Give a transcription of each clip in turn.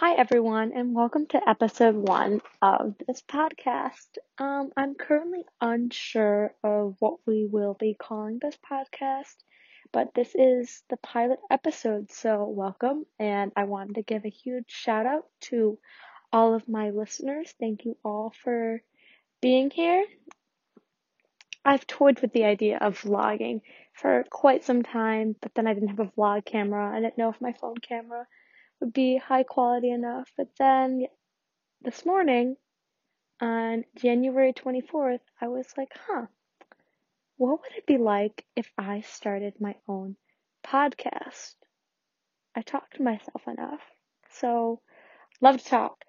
Hi, everyone, and welcome to episode one of this podcast. Um, I'm currently unsure of what we will be calling this podcast, but this is the pilot episode, so welcome. And I wanted to give a huge shout out to all of my listeners. Thank you all for being here. I've toyed with the idea of vlogging for quite some time, but then I didn't have a vlog camera. I didn't know if my phone camera would be high quality enough. But then this morning, on January 24th, I was like, huh, what would it be like if I started my own podcast? I talk to myself enough. So, love to talk.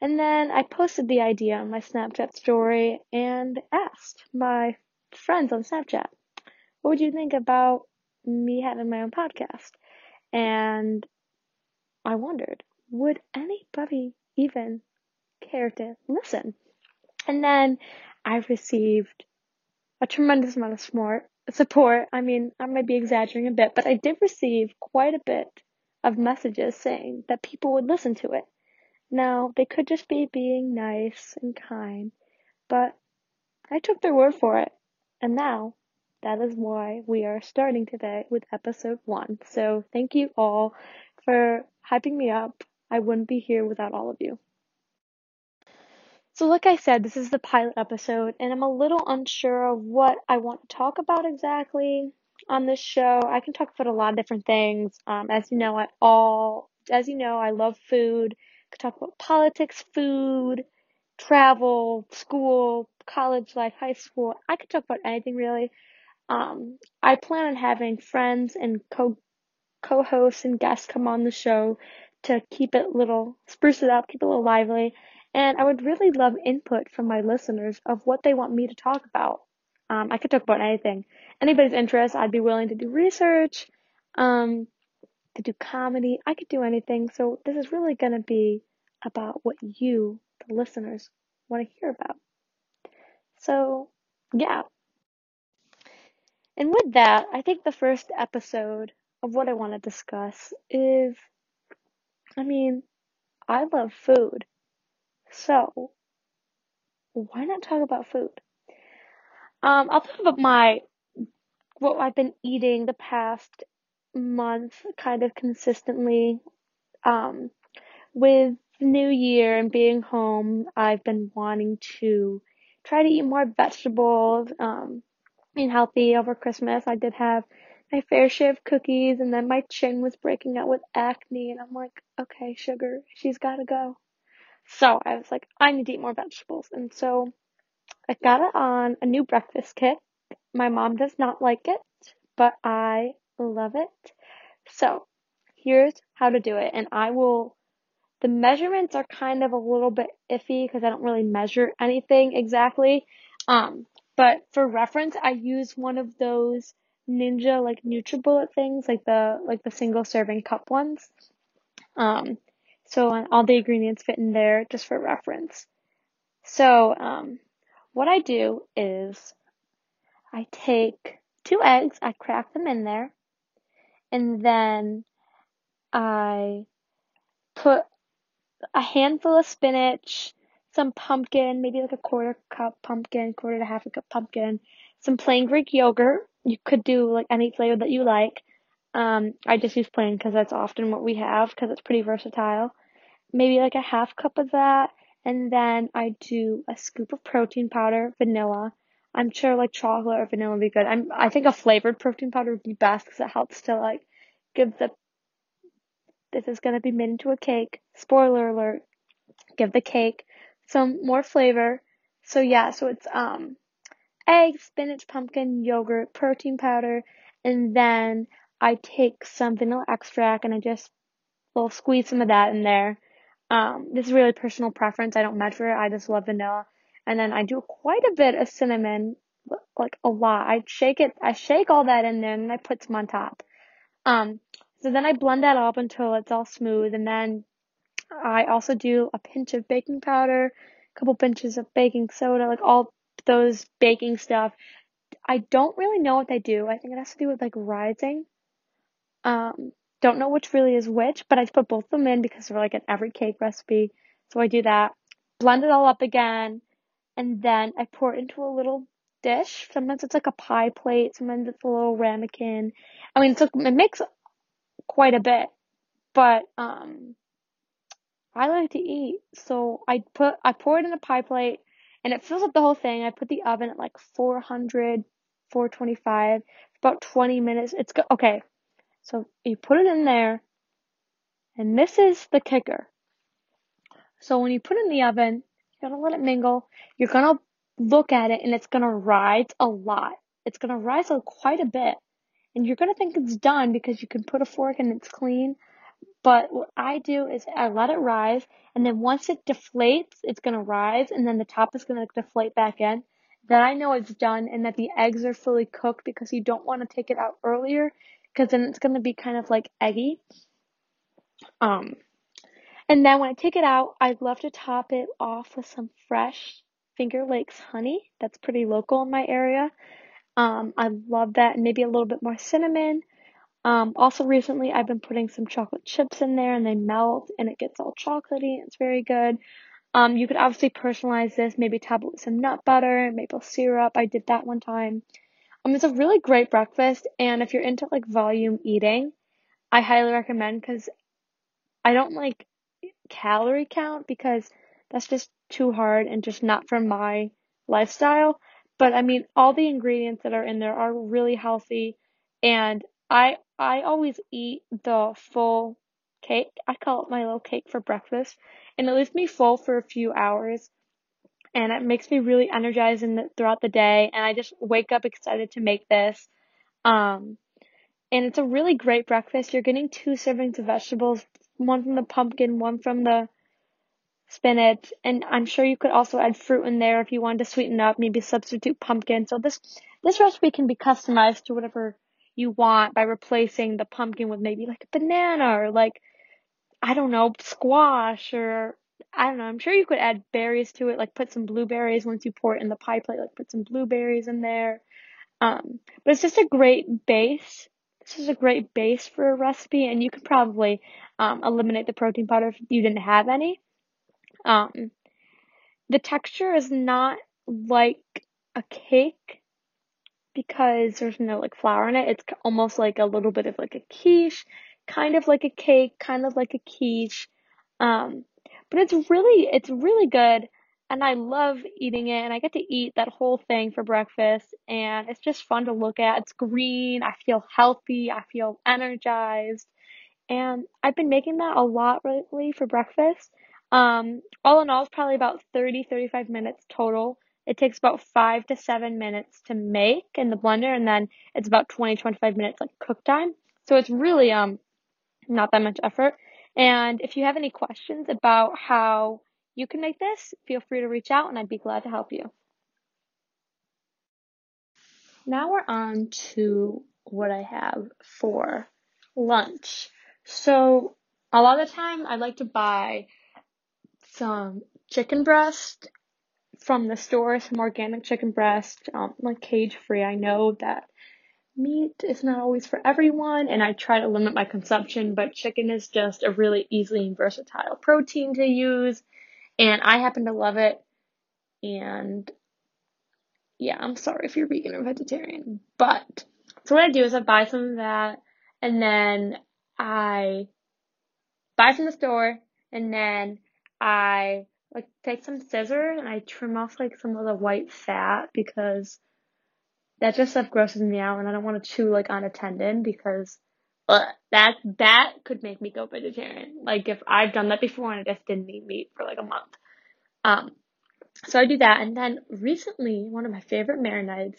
And then I posted the idea on my Snapchat story and asked my friends on Snapchat, what would you think about me having my own podcast? And I wondered, would anybody even care to listen? And then I received a tremendous amount of support. I mean, I might be exaggerating a bit, but I did receive quite a bit of messages saying that people would listen to it. Now, they could just be being nice and kind, but I took their word for it. And now, that is why we are starting today with episode one. So, thank you all for hyping me up. I wouldn't be here without all of you. So, like I said, this is the pilot episode, and I'm a little unsure of what I want to talk about exactly on this show. I can talk about a lot of different things. Um, as you know, I all, as you know, I love food. I could talk about politics, food, travel, school, college life, high school. I could talk about anything really. Um, I plan on having friends and co co-hosts and guests come on the show to keep it little, spruce it up, keep it a little lively. And I would really love input from my listeners of what they want me to talk about. Um, I could talk about anything. Anybody's interest, I'd be willing to do research, um, to do comedy. I could do anything. So this is really going to be about what you, the listeners, want to hear about. So, yeah. And with that, I think the first episode of what I want to discuss is I mean, I love food. So, why not talk about food? Um, I'll talk about my what I've been eating the past month kind of consistently. Um, with new year and being home, I've been wanting to try to eat more vegetables, um, and healthy over Christmas. I did have my fair share of cookies and then my chin was breaking out with acne and I'm like, okay, sugar, she's gotta go. So I was like, I need to eat more vegetables. And so I got it on a new breakfast kit. My mom does not like it, but I love it. So here's how to do it. And I will, the measurements are kind of a little bit iffy because I don't really measure anything exactly. Um, but for reference, I use one of those Ninja like NutriBullet things, like the like the single serving cup ones. Um, so all the ingredients fit in there just for reference. So um, what I do is I take two eggs, I crack them in there, and then I put a handful of spinach, some pumpkin, maybe like a quarter cup pumpkin, quarter to half a cup pumpkin, some plain Greek yogurt, you could do like any flavor that you like. Um, I just use plain because that's often what we have because it's pretty versatile. Maybe like a half cup of that, and then I do a scoop of protein powder, vanilla. I'm sure like chocolate or vanilla would be good. I'm I think a flavored protein powder would be best because it helps to like give the. This is gonna be made into a cake. Spoiler alert! Give the cake some more flavor. So yeah, so it's um egg, spinach, pumpkin, yogurt, protein powder, and then I take some vanilla extract and I just will squeeze some of that in there. Um, this is really personal preference. I don't measure it. I just love vanilla. And then I do quite a bit of cinnamon, like a lot. I shake it, I shake all that in there and I put some on top. Um, so then I blend that up until it's all smooth and then I also do a pinch of baking powder, a couple pinches of baking soda, like all those baking stuff. I don't really know what they do. I think it has to do with like rising. Um, Don't know which really is which, but I put both of them in because they're like in every cake recipe. So I do that. Blend it all up again. And then I pour it into a little dish. Sometimes it's like a pie plate. Sometimes it's a little ramekin. I mean, it's a, it makes quite a bit, but um, I like to eat. So I put I pour it in a pie plate, and it fills up the whole thing. I put the oven at like 400, 425, about 20 minutes. It's go- okay. So you put it in there, and this is the kicker. So when you put it in the oven, you gotta let it mingle. You're gonna look at it, and it's gonna rise a lot. It's gonna rise quite a bit, and you're gonna think it's done because you can put a fork and it's clean. But what I do is I let it rise, and then once it deflates, it's gonna rise, and then the top is gonna deflate back in. Then I know it's done and that the eggs are fully cooked because you don't want to take it out earlier because then it's gonna be kind of like eggy. Um, and then when I take it out, I'd love to top it off with some fresh Finger Lakes honey. That's pretty local in my area. Um, I love that, and maybe a little bit more cinnamon. Um, also recently I've been putting some chocolate chips in there and they melt and it gets all chocolatey. It's very good. Um, you could obviously personalize this, maybe top it with some nut butter, maple syrup. I did that one time. Um, it's a really great breakfast and if you're into like volume eating, I highly recommend because I don't like calorie count because that's just too hard and just not for my lifestyle. But I mean, all the ingredients that are in there are really healthy and I I always eat the full cake. I call it my little cake for breakfast, and it leaves me full for a few hours, and it makes me really energized in the, throughout the day. And I just wake up excited to make this. Um, and it's a really great breakfast. You're getting two servings of vegetables, one from the pumpkin, one from the spinach, and I'm sure you could also add fruit in there if you wanted to sweeten up, maybe substitute pumpkin. So this this recipe can be customized to whatever you want by replacing the pumpkin with maybe like a banana or like I don't know, squash or I don't know. I'm sure you could add berries to it, like put some blueberries once you pour it in the pie plate, like put some blueberries in there. Um, but it's just a great base. This is a great base for a recipe, and you could probably um, eliminate the protein powder if you didn't have any. Um, the texture is not like a cake because there's no like flour in it. It's almost like a little bit of like a quiche, kind of like a cake, kind of like a quiche. Um, but it's really, it's really good. And I love eating it and I get to eat that whole thing for breakfast and it's just fun to look at. It's green. I feel healthy. I feel energized. And I've been making that a lot lately for breakfast. Um, all in all, it's probably about 30, 35 minutes total. It takes about five to seven minutes to make in the blender, and then it's about 20, 25 minutes like cook time. So it's really um not that much effort. And if you have any questions about how you can make this, feel free to reach out and I'd be glad to help you. Now we're on to what I have for lunch. So a lot of the time I like to buy some chicken breast from the store, some organic chicken breast, um, like cage free. I know that meat is not always for everyone, and I try to limit my consumption, but chicken is just a really easy and versatile protein to use, and I happen to love it. And yeah, I'm sorry if you're vegan or vegetarian, but so what I do is I buy some of that, and then I buy from the store, and then I like take some scissors and I trim off like some of the white fat because that just stuff grosses me out and I don't want to chew like on a tendon because uh, that that could make me go vegetarian. Like if I've done that before and I just didn't eat meat for like a month. Um, so I do that and then recently one of my favorite marinades.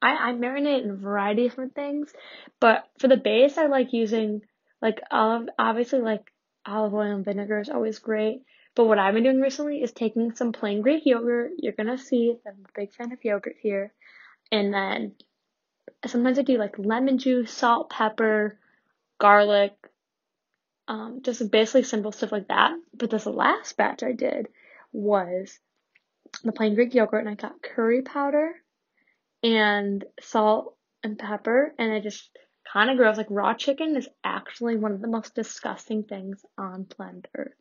I, I marinate in a variety of different things, but for the base I like using like olive obviously like olive oil and vinegar is always great. But what I've been doing recently is taking some plain Greek yogurt. You're gonna see that I'm a big fan of yogurt here. And then sometimes I do like lemon juice, salt, pepper, garlic, um, just basically simple stuff like that. But this last batch I did was the plain Greek yogurt, and I got curry powder and salt and pepper, and I just kind of gross. Like raw chicken is actually one of the most disgusting things on planet Earth.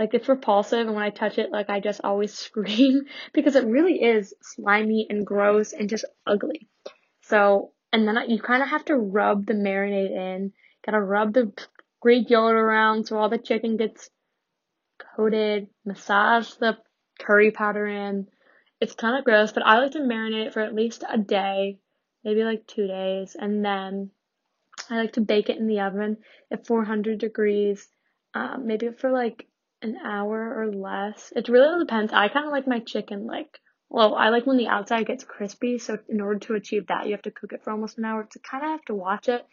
Like it's repulsive and when I touch it, like I just always scream because it really is slimy and gross and just ugly. So, and then you kind of have to rub the marinade in. Gotta rub the Greek yogurt around so all the chicken gets coated, massage the curry powder in. It's kind of gross, but I like to marinate it for at least a day, maybe like two days, and then I like to bake it in the oven at 400 degrees, um, maybe for like an hour or less. It really depends. I kind of like my chicken like, well, I like when the outside gets crispy. So in order to achieve that, you have to cook it for almost an hour. To kind of have to watch it.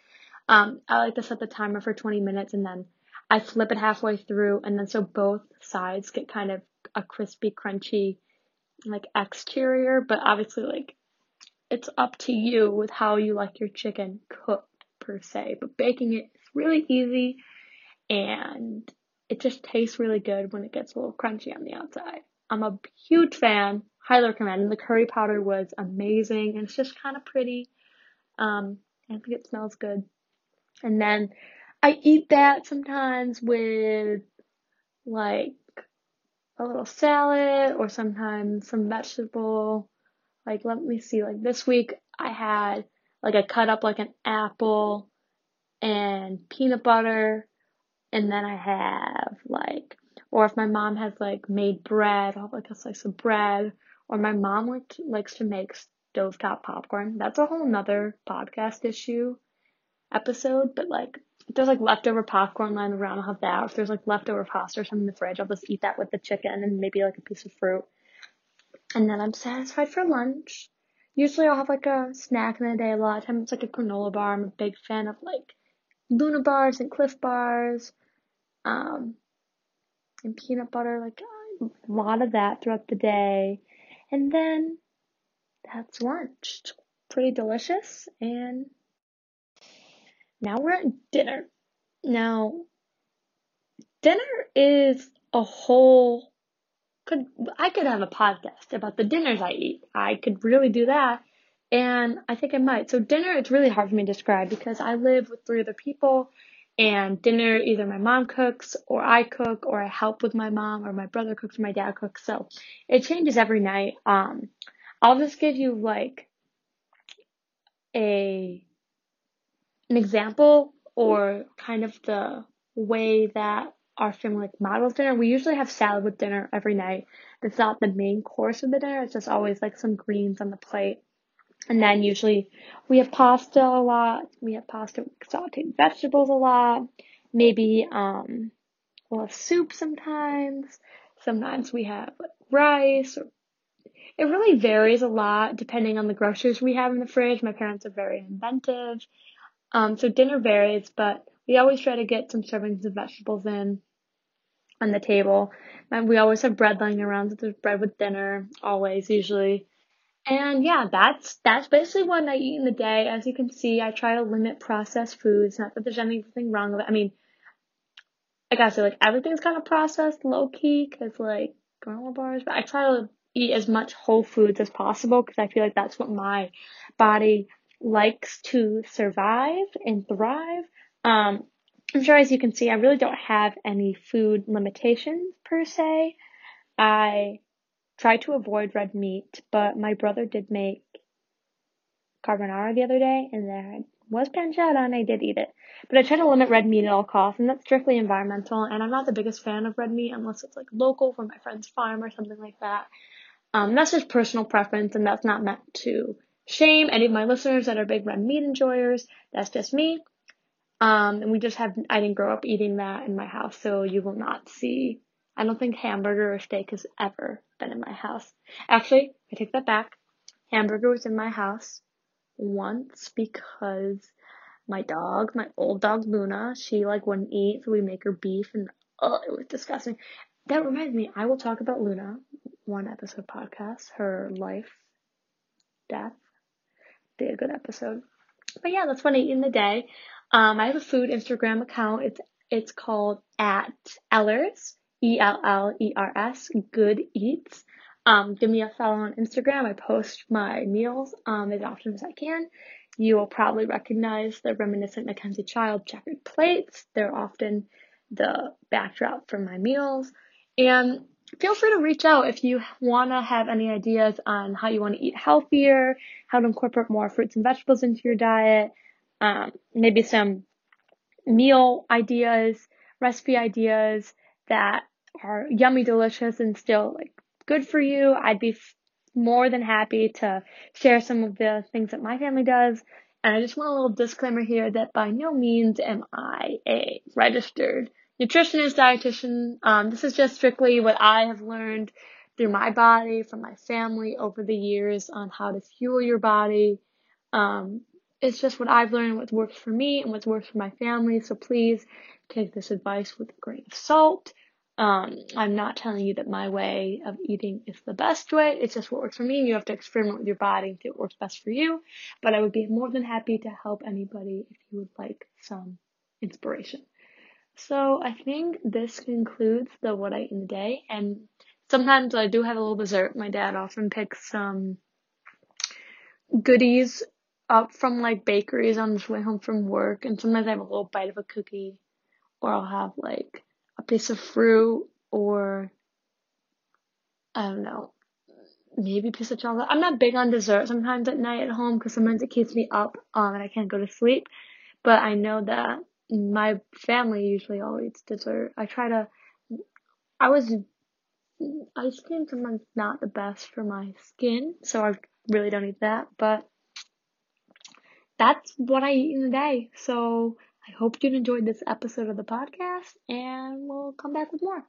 Um, I like to set the timer for 20 minutes and then I flip it halfway through and then so both sides get kind of a crispy, crunchy, like exterior. But obviously, like it's up to you with how you like your chicken cooked per se. But baking it is really easy and it just tastes really good when it gets a little crunchy on the outside. I'm a huge fan, highly recommend. And the curry powder was amazing and it's just kind of pretty. Um, I think it smells good. And then I eat that sometimes with like a little salad or sometimes some vegetable. Like, let me see, like this week I had like I cut up like an apple and peanut butter and then I have like, or if my mom has like made bread, I'll have like a slice of bread. Or my mom likes likes to make stovetop popcorn. That's a whole nother podcast issue episode, but like if there's like leftover popcorn lying around, I'll have that. Or if there's like leftover pasta or something in the fridge, I'll just eat that with the chicken and maybe like a piece of fruit. And then I'm satisfied for lunch. Usually I'll have like a snack in the day. A lot of times it's like a granola bar. I'm a big fan of like Luna bars and Clif bars, um, and peanut butter, like a lot of that throughout the day. And then that's lunch. Pretty delicious. And now we're at dinner. Now, dinner is a whole could I could have a podcast about the dinners I eat. I could really do that and I think I might. So dinner, it's really hard for me to describe because I live with three other people and dinner, either my mom cooks or I cook or I help with my mom or my brother cooks or my dad cooks. So it changes every night. Um, I'll just give you like a, an example or kind of the way that our family like models dinner. We usually have salad with dinner every night. It's not the main course of the dinner. It's just always like some greens on the plate. And then usually we have pasta a lot. We have pasta with sauteed vegetables a lot. Maybe um we'll have soup sometimes. Sometimes we have rice. Or... It really varies a lot depending on the groceries we have in the fridge. My parents are very inventive. Um, so dinner varies, but we always try to get some servings of vegetables in on the table. And we always have bread lying around, so there's bread with dinner, always, usually. And yeah, that's that's basically what I eat in the day. As you can see, I try to limit processed foods. Not that there's anything wrong with it. I mean, I gotta say, like everything's kind of processed, low key, cause like granola bars. But I try to eat as much whole foods as possible because I feel like that's what my body likes to survive and thrive. Um, I'm sure as you can see, I really don't have any food limitations per se. I try to avoid red meat, but my brother did make carbonara the other day, and there was pancetta, and I did eat it. But I try to limit red meat at all costs, and that's strictly environmental. And I'm not the biggest fan of red meat unless it's like local from my friend's farm or something like that. Um, that's just personal preference, and that's not meant to shame any of my listeners that are big red meat enjoyers. That's just me. Um, and we just have, I didn't grow up eating that in my house, so you will not see I don't think hamburger or steak has ever been in my house. Actually, I take that back. Hamburger was in my house once because my dog, my old dog Luna, she like wouldn't eat, so we make her beef and oh, it was disgusting. That reminds me, I will talk about Luna one episode podcast, her life, death. Be a good episode. But yeah, that's what I eat in the day. Um, I have a food Instagram account. It's it's called at Ellers. E L L E R S, Good Eats. Um, give me a follow on Instagram. I post my meals um, as often as I can. you will probably recognize the reminiscent Mackenzie Child checkered plates. They're often the backdrop for my meals. And feel free to reach out if you want to have any ideas on how you want to eat healthier, how to incorporate more fruits and vegetables into your diet, um, maybe some meal ideas, recipe ideas that are yummy, delicious, and still like good for you. I'd be more than happy to share some of the things that my family does. And I just want a little disclaimer here that by no means am I a registered nutritionist, dietitian. Um, this is just strictly what I have learned through my body, from my family over the years on how to fuel your body. Um, it's just what I've learned, what works for me, and what's worked for my family. So please take this advice with a grain of salt. Um, I'm not telling you that my way of eating is the best way. It's just what works for me. And you have to experiment with your body see what works best for you. But I would be more than happy to help anybody if you would like some inspiration. So I think this concludes the what I eat in the day. And sometimes I do have a little dessert. My dad often picks some goodies up from like bakeries on his way home from work. And sometimes I have a little bite of a cookie or I'll have like a piece of fruit or I don't know, maybe piece of chocolate. I'm not big on dessert sometimes at night at home because sometimes it keeps me up um, and I can't go to sleep. But I know that my family usually all eats dessert. I try to. I was ice cream sometimes not the best for my skin, so I really don't eat that. But that's what I eat in a day. So I hope you enjoyed this episode of the podcast, and we'll come back with more.